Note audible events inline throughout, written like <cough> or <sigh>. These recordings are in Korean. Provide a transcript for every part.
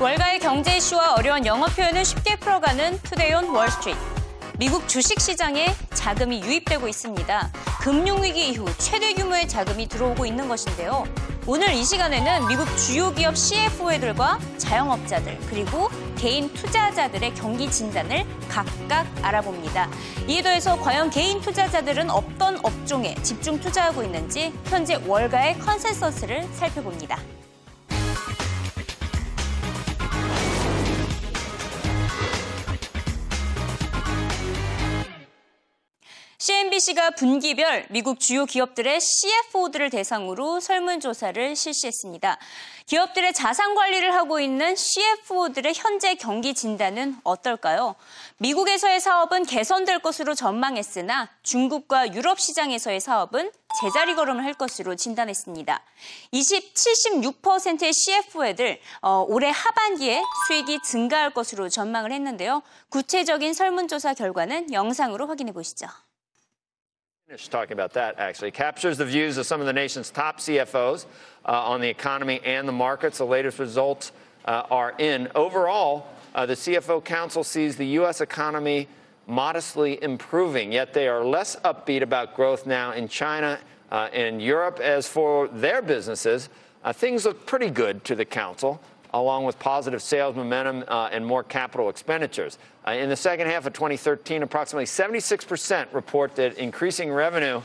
월가의 경제 이슈와 어려운 영어 표현을 쉽게 풀어가는 Today on Wall Street. 미국 주식시장에 자금이 유입되고 있습니다. 금융위기 이후 최대 규모의 자금이 들어오고 있는 것인데요. 오늘 이 시간에는 미국 주요 기업 CFO들과 자영업자들 그리고 개인 투자자들의 경기 진단을 각각 알아봅니다. 이에 더해서 과연 개인 투자자들은 어떤 업종에 집중 투자하고 있는지 현재 월가의 consensus를 살펴봅니다. CNBC가 분기별 미국 주요 기업들의 CFO들을 대상으로 설문조사를 실시했습니다. 기업들의 자산 관리를 하고 있는 CFO들의 현재 경기 진단은 어떨까요? 미국에서의 사업은 개선될 것으로 전망했으나 중국과 유럽 시장에서의 사업은 제자리 걸음을 할 것으로 진단했습니다. 20, 76%의 CFO들 어, 올해 하반기에 수익이 증가할 것으로 전망을 했는데요. 구체적인 설문조사 결과는 영상으로 확인해 보시죠. Talking about that actually captures the views of some of the nation's top CFOs uh, on the economy and the markets. The latest results uh, are in. Overall, uh, the CFO Council sees the U.S. economy modestly improving, yet they are less upbeat about growth now in China and Europe. As for their businesses, things look pretty good to the council along with positive sales momentum uh, and more capital expenditures. Uh, in the second half of 2013, approximately 76% report that increasing revenue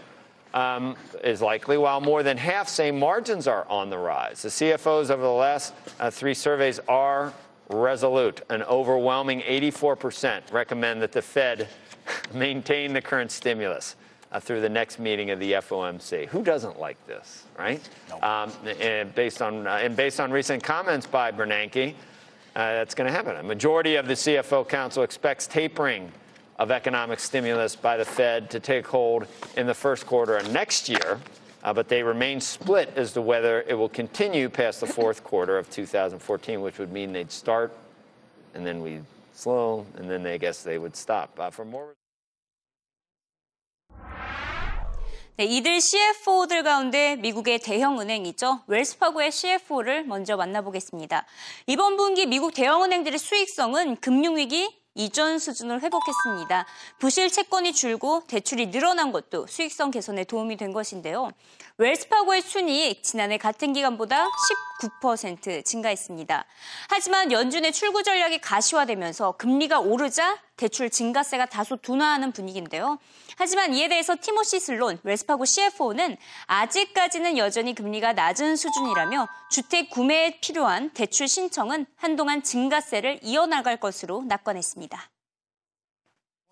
um, is likely, while more than half say margins are on the rise. The CFOs over the last uh, three surveys are resolute. An overwhelming 84% recommend that the Fed <laughs> maintain the current stimulus uh, through the next meeting of the FOMC. Who doesn't like this, right? Um, and based on uh, and based on recent comments by Bernanke, uh, that's going to happen. A majority of the CFO Council expects tapering of economic stimulus by the Fed to take hold in the first quarter of next year. Uh, but they remain split as to whether it will continue past the fourth <laughs> quarter of 2014, which would mean they'd start and then we'd slow, and then they I guess they would stop. Uh, for more. 네, 이들 CFO들 가운데 미국의 대형 은행이죠. 웰스파고의 CFO를 먼저 만나보겠습니다. 이번 분기 미국 대형 은행들의 수익성은 금융위기 이전 수준을 회복했습니다. 부실 채권이 줄고 대출이 늘어난 것도 수익성 개선에 도움이 된 것인데요. 웰스파고의 순이익 지난해 같은 기간보다 19% 증가했습니다. 하지만 연준의 출구 전략이 가시화되면서 금리가 오르자 대출 증가세가 다소 둔화하는 분위기인데요. 하지만 이에 대해서 티모시 슬론 웰스파고 CFO는 아직까지는 여전히 금리가 낮은 수준이라며 주택 구매에 필요한 대출 신청은 한동안 증가세를 이어나갈 것으로 낙관했습니다.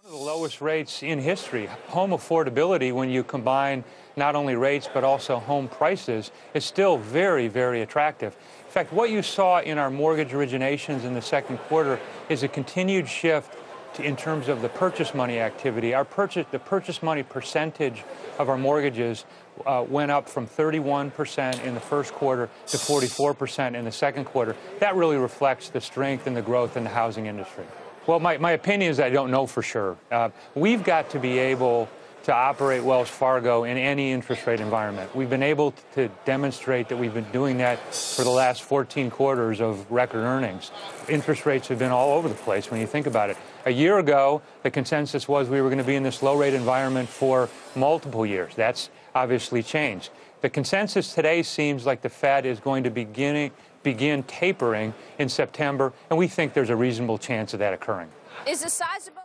One of the lowest rates in history. Home affordability, when you combine not only rates but also home prices, is still very, very attractive. In fact, what you saw in our mortgage originations in the second quarter is a continued shift in terms of the purchase money activity. Our purchase, the purchase money percentage of our mortgages uh, went up from 31% in the first quarter to 44% in the second quarter. That really reflects the strength and the growth in the housing industry. Well, my, my opinion is I don't know for sure. Uh, we've got to be able to operate Wells Fargo in any interest rate environment. We've been able to demonstrate that we've been doing that for the last 14 quarters of record earnings. Interest rates have been all over the place when you think about it. A year ago, the consensus was we were going to be in this low rate environment for multiple years. That's obviously changed. The consensus today seems like the Fed is going to begin, begin tapering in September, and we think there's a reasonable chance of that occurring. Is a sizable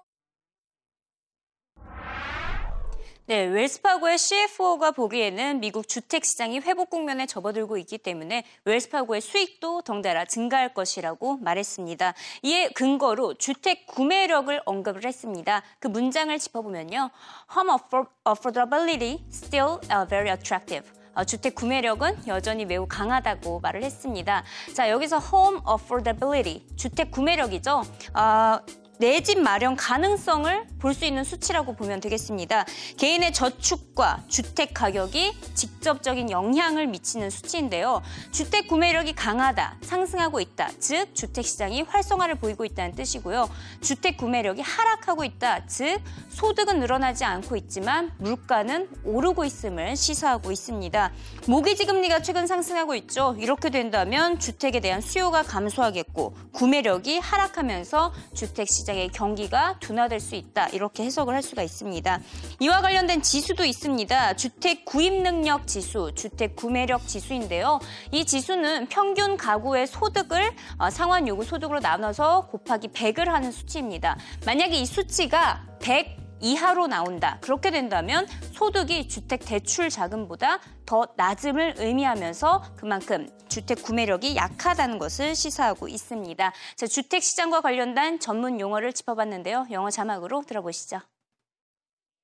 네, 웰스파고의 CFO가 보기에는 미국 주택 시장이 회복 국면에 접어들고 있기 때문에 웰스파고의 수익도 덩달아 증가할 것이라고 말했습니다. 이에 근거로 주택 구매력을 언급을 했습니다. 그 문장을 짚어보면요. Home affordability still very attractive. 어, 주택 구매력은 여전히 매우 강하다고 말을 했습니다. 자, 여기서 home affordability, 주택 구매력이죠. 어, 내 집 마련 가능성을 볼 수 있는 수치라고 보면 되겠습니다. 개인의 저축과 주택 가격이 직접적인 영향을 미치는 수치인데요. 주택 구매력이 강하다, 상승하고 있다. 즉, 주택 시장이 활성화를 보이고 있다는 뜻이고요. 주택 구매력이 하락하고 있다. 즉, 소득은 늘어나지 않고 있지만 물가는 오르고 있음을 시사하고 있습니다. 모기지 금리가 최근 상승하고 있죠. 이렇게 된다면 주택에 대한 수요가 감소하겠고 구매력이 하락하면서 주택 시장 의 경기가 둔화될 수 있다. 이렇게 해석을 할 수가 있습니다. 이와 관련된 지수도 있습니다. 주택 구입 능력 지수, 주택 구매력 지수인데요. 이 지수는 평균 가구의 소득을 어, 상환 요구 소득으로 나눠서 곱하기 100을 하는 수치입니다. 만약에 이 수치가 100 이하로 나온다. 그렇게 된다면 소득이 주택 대출 자금보다 더 낮음을 의미하면서 그만큼 주택 구매력이 약하다는 것을 시사하고 있습니다. 자, 주택 시장과 관련된 전문 용어를 짚어봤는데요. 영어 자막으로 들어보시죠.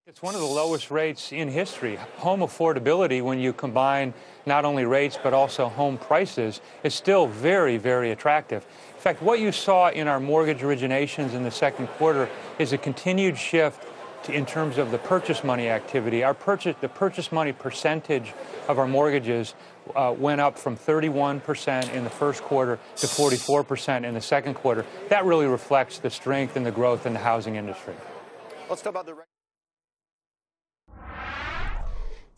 It's one of the lowest rates in history. Home affordability, when you combine not only rates but also home prices, is still very, very attractive. In fact, what you saw in our mortgage originations in the second quarter is a continued shift in terms of the purchase money activity. Our purchase, the purchase money percentage of our mortgages uh, went up from 31% in the first quarter to 44% in the second quarter. That really reflects the strength and the growth in the housing industry. Let's talk about the.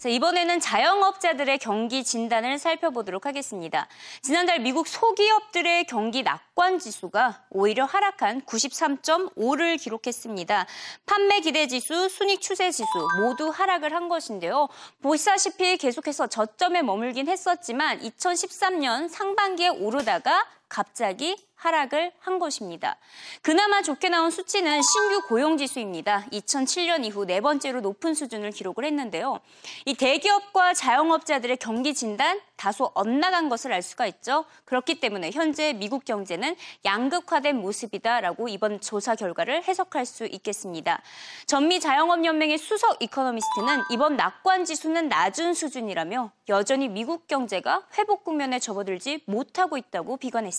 자, 이번에는 자영업자들의 경기 진단을 살펴보도록 하겠습니다. 지난달 미국 소기업들의 경기 낙관 지수가 오히려 하락한 93.5를 기록했습니다. 판매 기대 지수, 순익 추세 지수 모두 하락을 한 것인데요. 보시다시피 계속해서 저점에 머물긴 했었지만 2013년 상반기에 오르다가 갑자기 하락을 한 것입니다. 그나마 좋게 나온 수치는 신규 고용 지수입니다. 2007년 이후 네 번째로 높은 수준을 기록을 했는데요. 이 대기업과 자영업자들의 경기 진단 다소 엇나간 것을 알 수가 있죠. 그렇기 때문에 현재 미국 경제는 양극화된 모습이다라고 이번 조사 결과를 해석할 수 있겠습니다. 전미 자영업 연맹의 수석 이코노미스트는 이번 낙관 지수는 낮은 수준이라며 여전히 미국 경제가 회복 국면에 접어들지 못하고 있다고 비관했습니다.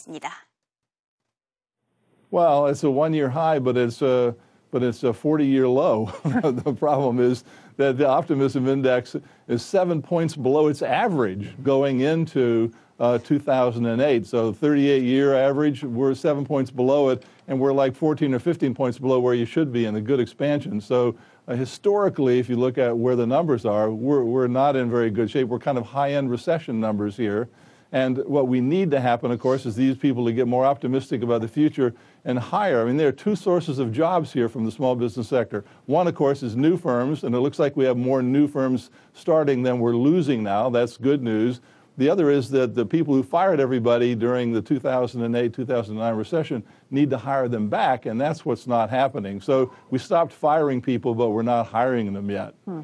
Well, it's a one-year high, but it's a but it's a 40-year low. <laughs> the problem is that the optimism index is seven points below its average going into uh, 2008. So 38-year average, we're seven points below it, and we're like 14 or 15 points below where you should be in a good expansion. So uh, historically, if you look at where the numbers are, we're, we're not in very good shape. We're kind of high-end recession numbers here. And what we need to happen, of course, is these people to get more optimistic about the future and hire. I mean, there are two sources of jobs here from the small business sector. One, of course, is new firms, and it looks like we have more new firms starting than we're losing now. That's good news. The other is that the people who fired everybody during the 2008 2009 recession need to hire them back, and that's what's not happening. So we stopped firing people, but we're not hiring them yet. Hmm.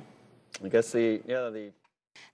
I guess the yeah the.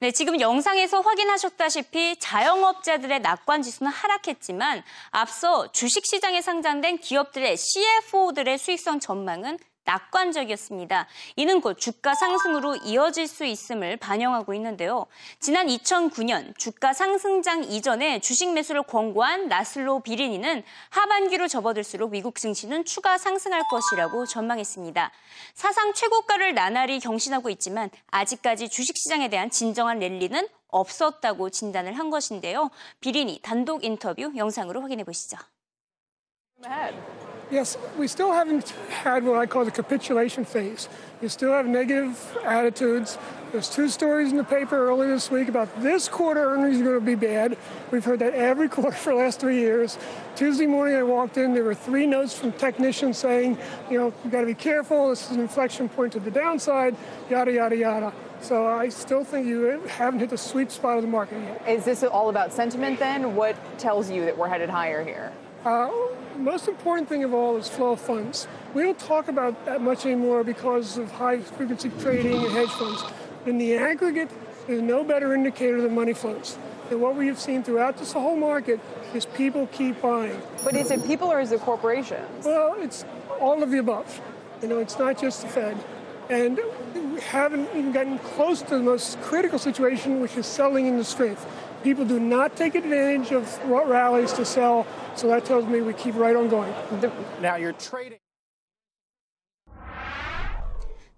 네, 지금 영상에서 확인하셨다시피 자영업자들의 낙관 지수는 하락했지만 앞서 주식시장에 상장된 기업들의 CFO들의 수익성 전망은 낙관적이었습니다. 이는 곧 주가 상승으로 이어질 수 있음을 반영하고 있는데요. 지난 2009년 주가 상승장 이전에 주식 매수를 권고한 라슬로 비리니는 하반기로 접어들수록 미국 증시는 추가 상승할 것이라고 전망했습니다. 사상 최고가를 나날이 경신하고 있지만 아직까지 주식시장에 대한 진정한 랠리는 없었다고 진단을 한 것인데요. 비리니 단독 인터뷰 영상으로 확인해 보시죠. Yes, we still haven't had what I call the capitulation phase. You still have negative attitudes. There's two stories in the paper earlier this week about this quarter earnings are going to be bad. We've heard that every <laughs> quarter for the last three years. Tuesday morning I walked in, there were three notes from technicians saying, you know, you've got to be careful. This is an inflection point to the downside, yada, yada, yada. So I still think you haven't hit the sweet spot of the market yet. Is this all about sentiment then? What tells you that we're headed higher here? Uh, most important thing of all is flow of funds. We don't talk about that much anymore because of high frequency trading and hedge funds. In the aggregate, there's no better indicator than money flows. And what we have seen throughout this whole market is people keep buying. But is it people or is it corporations? Well, it's all of the above. You know, it's not just the Fed. And we haven't even gotten close to the most critical situation, which is selling into strength. People do not take advantage of rallies to sell, so that tells me we keep right on going. Now you're trading.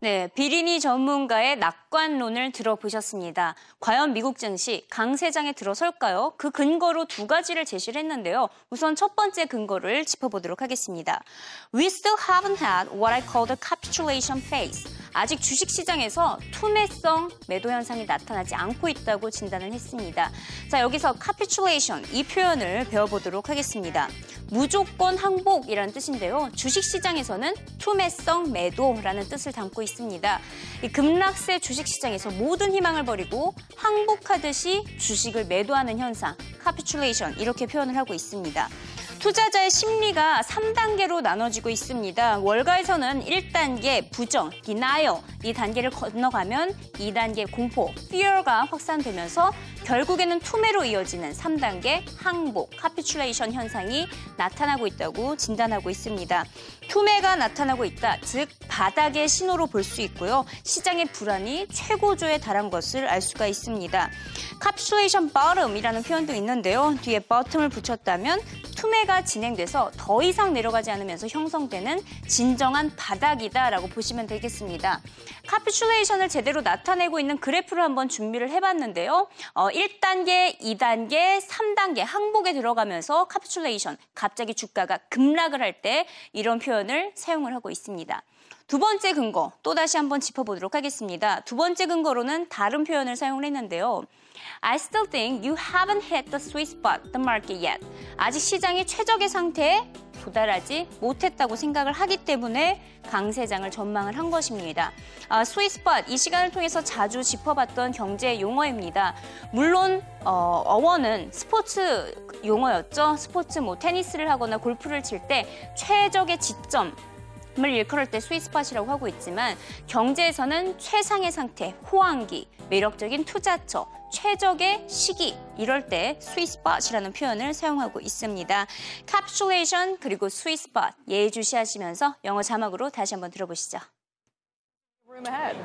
네, 비리니 전문가의 낙관론을 들어보셨습니다. 과연 미국 증시 강세장에 들어설까요? 그 근거로 두 가지를 제시를 했는데요. 우선 첫 번째 근거를 짚어보도록 하겠습니다. We still haven't had what I call the capitulation phase. 아직 주식시장에서 투매성 매도 현상이 나타나지 않고 있다고 진단을 했습니다. 자, 여기서 capitulation 이 표현을 배워보도록 하겠습니다. 무조건 항복이라는 뜻인데요. 주식시장에서는 투매성 매도라는 뜻을 담고 있습니다. 이 급락세 주식시장에서 모든 희망을 버리고 항복하듯이 주식을 매도하는 현상, capitulation 이렇게 표현을 하고 있습니다. 투자자의 심리가 3단계로 나눠지고 있습니다. 월가에서는 1단계 부정, denial 이 단계를 건너가면 2단계 공포, fear가 확산되면서 결국에는 투매로 이어지는 3단계 항복, capitulation 현상이 나타나고 있다고 진단하고 있습니다. 투매가 나타나고 있다, 즉 바닥의 신호로 볼 수 있고요. 시장의 불안이 최고조에 달한 것을 알 수가 있습니다. capitulation bottom이라는 표현도 있는데요. 뒤에 bottom을 붙였다면 투매가 진행돼서 더 이상 내려가지 않으면서 형성되는 진정한 바닥이다라고 보시면 되겠습니다. capitulation을 제대로 나타내고 있는 그래프를 한번 준비를 해봤는데요. 어, 1단계, 2단계, 3단계 항복에 들어가면서 capitulation, 갑자기 주가가 급락을 할 때 이런 표현을 사용을 하고 있습니다. 두 번째 근거, 또 다시 한번 짚어보도록 하겠습니다. 두 번째 근거로는 다른 표현을 사용을 했는데요. I still think you haven't hit the sweet spot, the market yet. 아직 시장이 최적의 상태에 도달하지 못했다고 생각을 하기 때문에 강세장을 전망을 한 것입니다. 아, sweet spot 이 시간을 통해서 자주 짚어봤던 경제 용어입니다. 물론 어, 어원은 스포츠 용어였죠. 스포츠 뭐 테니스를 하거나 골프를 칠 때 최적의 지점 을 일컬을 때 스윗스팟이라고 하고 있지만 경제에서는 최상의 상태, 호황기, 매력적인 투자처, 최적의 시기 이럴 때 스윗스팟이라는 표현을 사용하고 있습니다. capitulation 그리고 스윗스팟 예의주시하시면서 영어 자막으로 다시 한번 들어보시죠. Room ahead.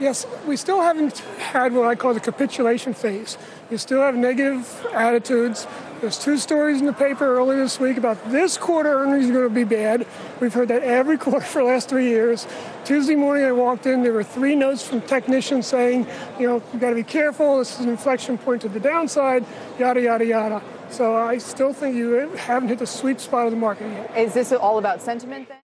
Yes, we still haven't had what I call the capitulation phase. You still have negative attitudes. There's two stories in the paper earlier this week about this quarter earnings are going to be bad. We've heard that every <laughs> quarter for the last three years. Tuesday morning I walked in, there were three notes from technicians saying, you know, you've got to be careful. This is an inflection point to the downside, yada, yada, yada. So I still think you haven't hit the sweet spot of the market yet. Is this all about sentiment then?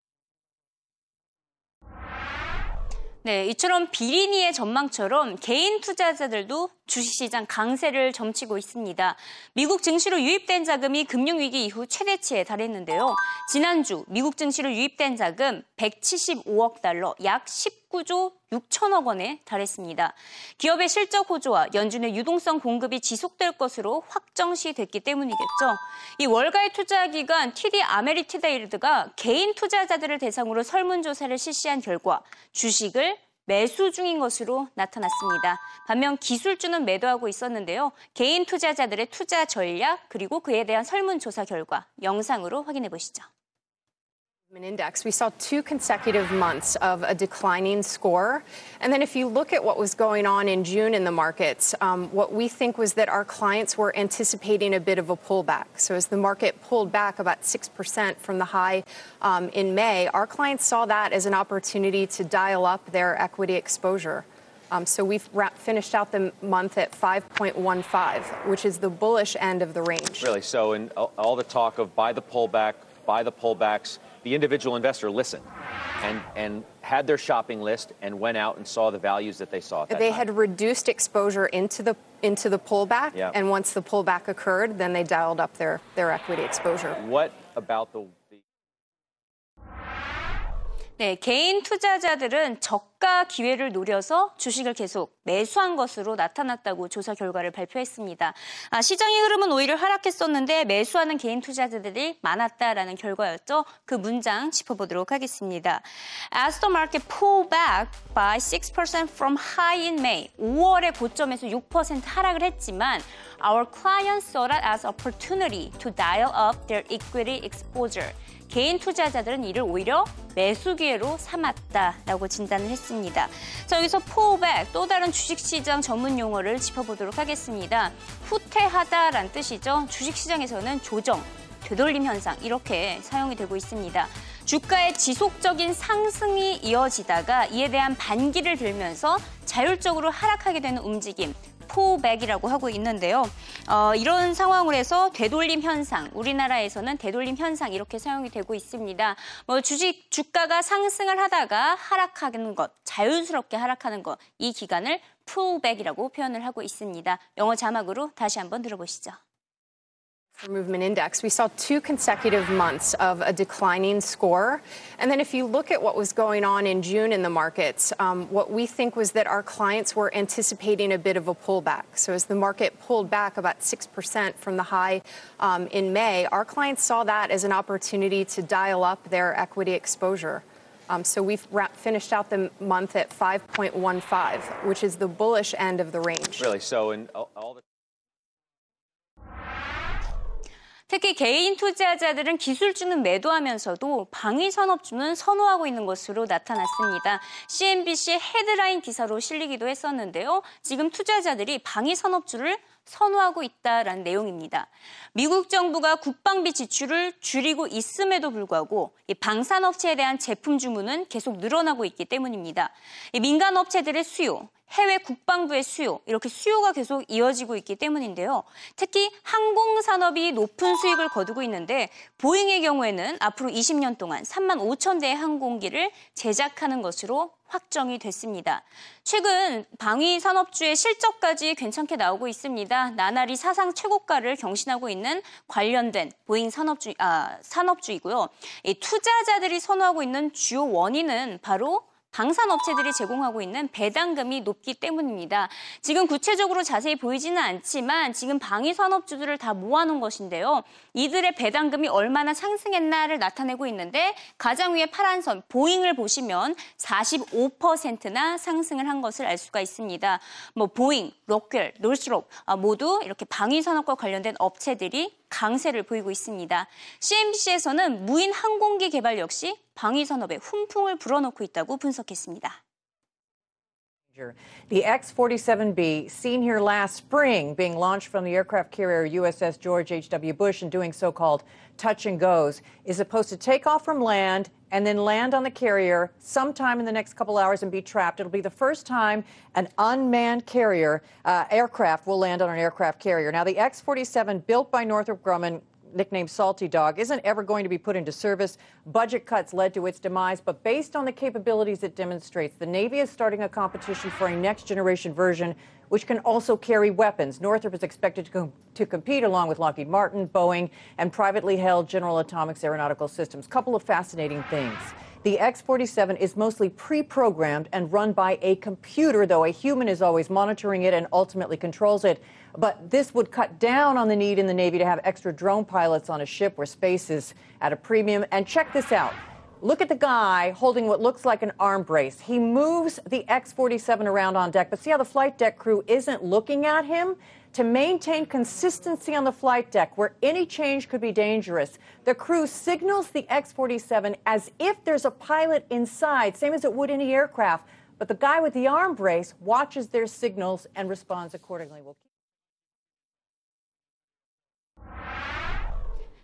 네, 이처럼 비리니의 전망처럼 개인 투자자들도 주식시장 강세를 점치고 있습니다. 미국 증시로 유입된 자금이 금융위기 이후 최대치에 달했는데요. 지난주 미국 증시로 유입된 자금 175억 달러, 약 19조 6천억 원에 달했습니다. 기업의 실적 호조와 연준의 유동성 공급이 지속될 것으로 확정시 됐기 때문이겠죠. 이 월가의 투자 기관 TD 아메리트레이드가 개인 투자자들을 대상으로 설문조사를 실시한 결과 주식을 매수 중인 것으로 나타났습니다. 반면 기술주는 매도하고 있었는데요. 개인 투자자들의 투자 전략 그리고 그에 대한 설문조사 결과 영상으로 확인해 보시죠. Index, we saw two consecutive months of a declining score. And then, if you look at what was going on in June in the markets, um, what we think was that our clients were anticipating a bit of a pullback. So, as the market pulled back about 6% from the high um, in May, our clients saw that as an opportunity to dial up their equity exposure. Um, so we've finished out the month at 5.15, which is the bullish end of the range. Really. So, in all the talk of buy the pullback, buy the pullbacks, the individual investor listened and, and had their shopping list and went out and saw the values that they saw. They time. had reduced exposure into the into the pullback, Yeah. and once the pullback occurred, then they dialed up their their equity exposure. What about the 네, 개인 투자자들은 저가 기회를 노려서 주식을 계속 매수한 것으로 나타났다고 조사 결과를 발표했습니다. 아, 시장의 흐름은 오히려 하락했었는데 매수하는 개인 투자자들이 많았다라는 결과였죠. 그 문장 짚어보도록 하겠습니다. As the market pulled back by 6% from high in May, 5월의 고점에서 6% 하락을 했지만 our clients saw that as opportunity to dial up their equity exposure. 개인 투자자들은 이를 오히려 매수 기회로 삼았다라고 진단을 했습니다. 자, 여기서 pullback 또 다른 주식시장 전문 용어를 짚어보도록 하겠습니다. 후퇴하다란 뜻이죠. 주식시장에서는 조정, 되돌림 현상 이렇게 사용이 되고 있습니다. 주가의 지속적인 상승이 이어지다가 이에 대한 반기를 들면서 자율적으로 하락하게 되는 움직임. 포백이라고 하고 있는데요. 어, 이런 상황을 해서 되돌림 현상, 우리나라에서는 되돌림 현상 이렇게 사용이 되고 있습니다. 뭐 주식 주가가 상승을 하다가 하락하는 것, 자연스럽게 하락하는 것, 이 기간을 pullback이라고 표현을 하고 있습니다. 영어 자막으로 다시 한번 들어보시죠. For movement index, we saw two consecutive months of a declining score. And then if you look at what was going on in June in the markets, um, what we think was that our clients were anticipating a bit of a pullback. So as the market pulled back about 6% from the high um, in May, our clients saw that as an opportunity to dial up their equity exposure. Um, so we've finished out the month at 5.15, which is the bullish end of the range. Really? So in 특히 개인 투자자들은 기술주는 매도하면서도 방위 산업주는 선호하고 있는 것으로 나타났습니다. CNBC 헤드라인 기사로 실리기도 했었는데요. 지금 투자자들이 방위 산업주를 선호하고 있다라는 내용입니다. 미국 정부가 국방비 지출을 줄이고 있음에도 불구하고 방산업체에 대한 제품 주문은 계속 늘어나고 있기 때문입니다. 민간 업체들의 수요, 해외 국방부의 수요, 이렇게 수요가 계속 이어지고 있기 때문인데요. 특히 항공 산업이 높은 수익을 거두고 있는데 보잉의 경우에는 앞으로 20년 동안 3만 5천 대의 항공기를 제작하는 것으로 확정이 됐습니다. 최근 방위 산업주의 실적까지 괜찮게 나오고 있습니다. 나날이 사상 최고가를 경신하고 있는 관련된 보잉 산업주 아, 산업주이고요. 투자자들이 선호하고 있는 주요 원인은 바로 방산 업체들이 제공하고 있는 배당금이 높기 때문입니다. 지금 구체적으로 자세히 보이지는 않지만 지금 방위 산업주들을 다 모아놓은 것인데요. 이들의 배당금이 얼마나 상승했나를 나타내고 있는데 가장 위에 파란 선 보잉을 보시면 45%나 상승을 한 것을 알 수가 있습니다. 뭐 보잉, 로켈, 노스롭 아, 모두 이렇게 방위 산업과 관련된 업체들이 강세를 보이고 있습니다. CNBC에서는 무인 항공기 개발 역시 방위 산업에 훈풍을 불어넣고 있다고 분석했습니다. The X 47B, seen here last spring, being launched from the aircraft carrier USS George H.W. Bush and doing so called touch and goes, is supposed to take off from land and then land on the carrier sometime in the next couple hours and be trapped. It'll be the first time an unmanned carrier uh, aircraft will land on an aircraft carrier. Now, the X 47, built by Northrop Grumman, nicknamed Salty Dog, isn't ever going to be put into service. Budget cuts led to its demise, but based on the capabilities it demonstrates, the Navy is starting a competition for a next generation version which can also carry weapons. Northrop is expected to, com- to compete along with Lockheed Martin, Boeing, and privately held General Atomics Aeronautical Systems. Couple of fascinating things. The X 47 is mostly pre programmed and run by a computer, though a human is always monitoring it and ultimately controls it. But this would cut down on the need in the Navy to have extra drone pilots on a ship where space is at a premium. And check this out. Look at the guy holding what looks like an arm brace. He moves the X 47 around on deck, but see how the flight deck crew isn't looking at him? to maintain consistency on the flight deck where any change could be dangerous. The crew signals the X 47 as if there's a pilot inside, same as it would any aircraft. But the guy with the arm brace watches their signals and responds accordingly. We'll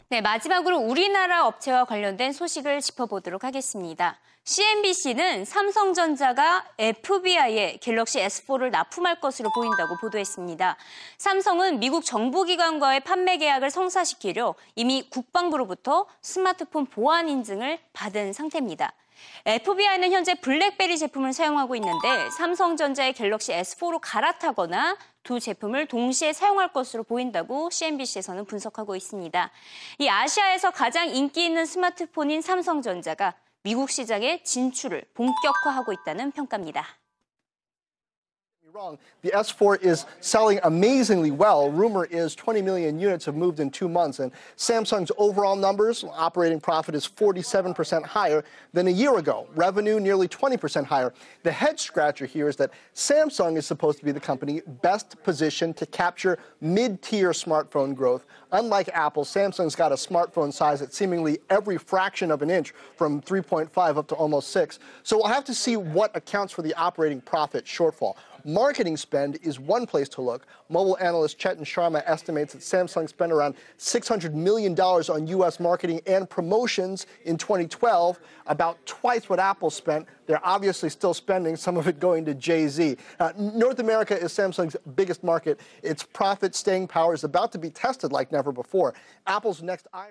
네, 마지막으로 우리나라 업체와 관련된 소식을 짚어보도록 하겠습니다. CNBC는 삼성전자가 FBI에 갤럭시 S4를 납품할 것으로 보인다고 보도했습니다. 삼성은 미국 정부기관과의 판매 계약을 성사시키려 이미 국방부로부터 스마트폰 보안 인증을 받은 상태입니다. FBI는 현재 블랙베리 제품을 사용하고 있는데 삼성전자의 갤럭시 S4로 갈아타거나 두 제품을 동시에 사용할 것으로 보인다고 CNBC에서는 분석하고 있습니다. 이 아시아에서 가장 인기 있는 스마트폰인 삼성전자가 미국 시장에 진출을 본격화하고 있다는 평가입니다. Wrong. The S4 is selling amazingly well. Rumor is 20 million units have moved in two months, and Samsung's overall numbers, operating profit is 47% higher than a year ago. Revenue nearly 20% higher. The head scratcher here is that Samsung is supposed to be the company best positioned to capture mid-tier smartphone growth. Unlike Apple, Samsung's got a smartphone size at seemingly every fraction of an inch, from 3.5 up to almost 6. So we'll have to see what accounts for the operating profit shortfall. Marketing spend is one place to look. Mobile analyst Chetan Sharma estimates that Samsung spent around $600 million on U.S. marketing and promotions in 2012, about twice what Apple spent. They're obviously still spending, some of it going to Jay Z. Uh, North America is Samsung's biggest market. Its profit staying power is about to be tested like never before. Apple's next iPhone.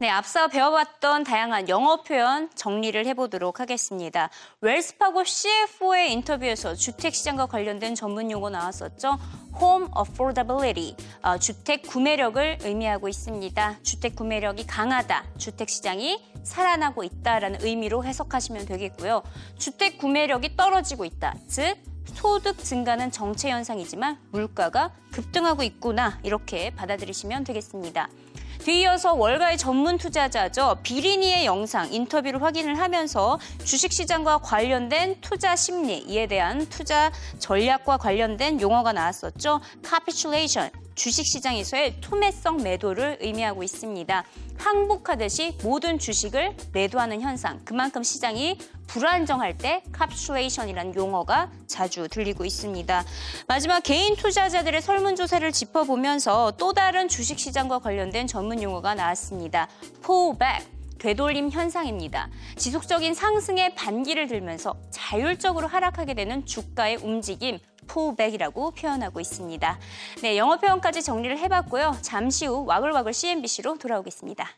네, 앞서 배워봤던 다양한 영어 표현 정리를 해보도록 하겠습니다. 웰스파고 CFO의 인터뷰에서 주택시장과 관련된 전문 용어 나왔었죠. Home Affordability, 어, 주택 구매력을 의미하고 있습니다. 주택 구매력이 강하다, 주택시장이 살아나고 있다라는 의미로 해석하시면 되겠고요. 주택 구매력이 떨어지고 있다, 즉 소득 증가는 정체 현상이지만 물가가 급등하고 있구나 이렇게 받아들이시면 되겠습니다. 뒤이어서 월가의 전문 투자자죠. 비리니의 영상 인터뷰를 확인을 하면서 주식시장과 관련된 투자 심리, 이에 대한 투자 전략과 관련된 용어가 나왔었죠. capitulation, 주식시장에서의 투매성 매도를 의미하고 있습니다. 항복하듯이 모든 주식을 매도하는 현상, 그만큼 시장이 불안정할 때 capitulation이라는 용어가 자주 들리고 있습니다. 마지막 개인 투자자들의 설문조사를 짚어보면서 또 다른 주식시장과 관련된 전문 용어가 나왔습니다. pullback. 되돌림 현상입니다. 지속적인 상승의 반기를 들면서 자율적으로 하락하게 되는 주가의 움직임, pullback이라고 표현하고 있습니다. 네, 영어 표현까지 정리를 해봤고요. 잠시 후 와글와글 CNBC로 돌아오겠습니다.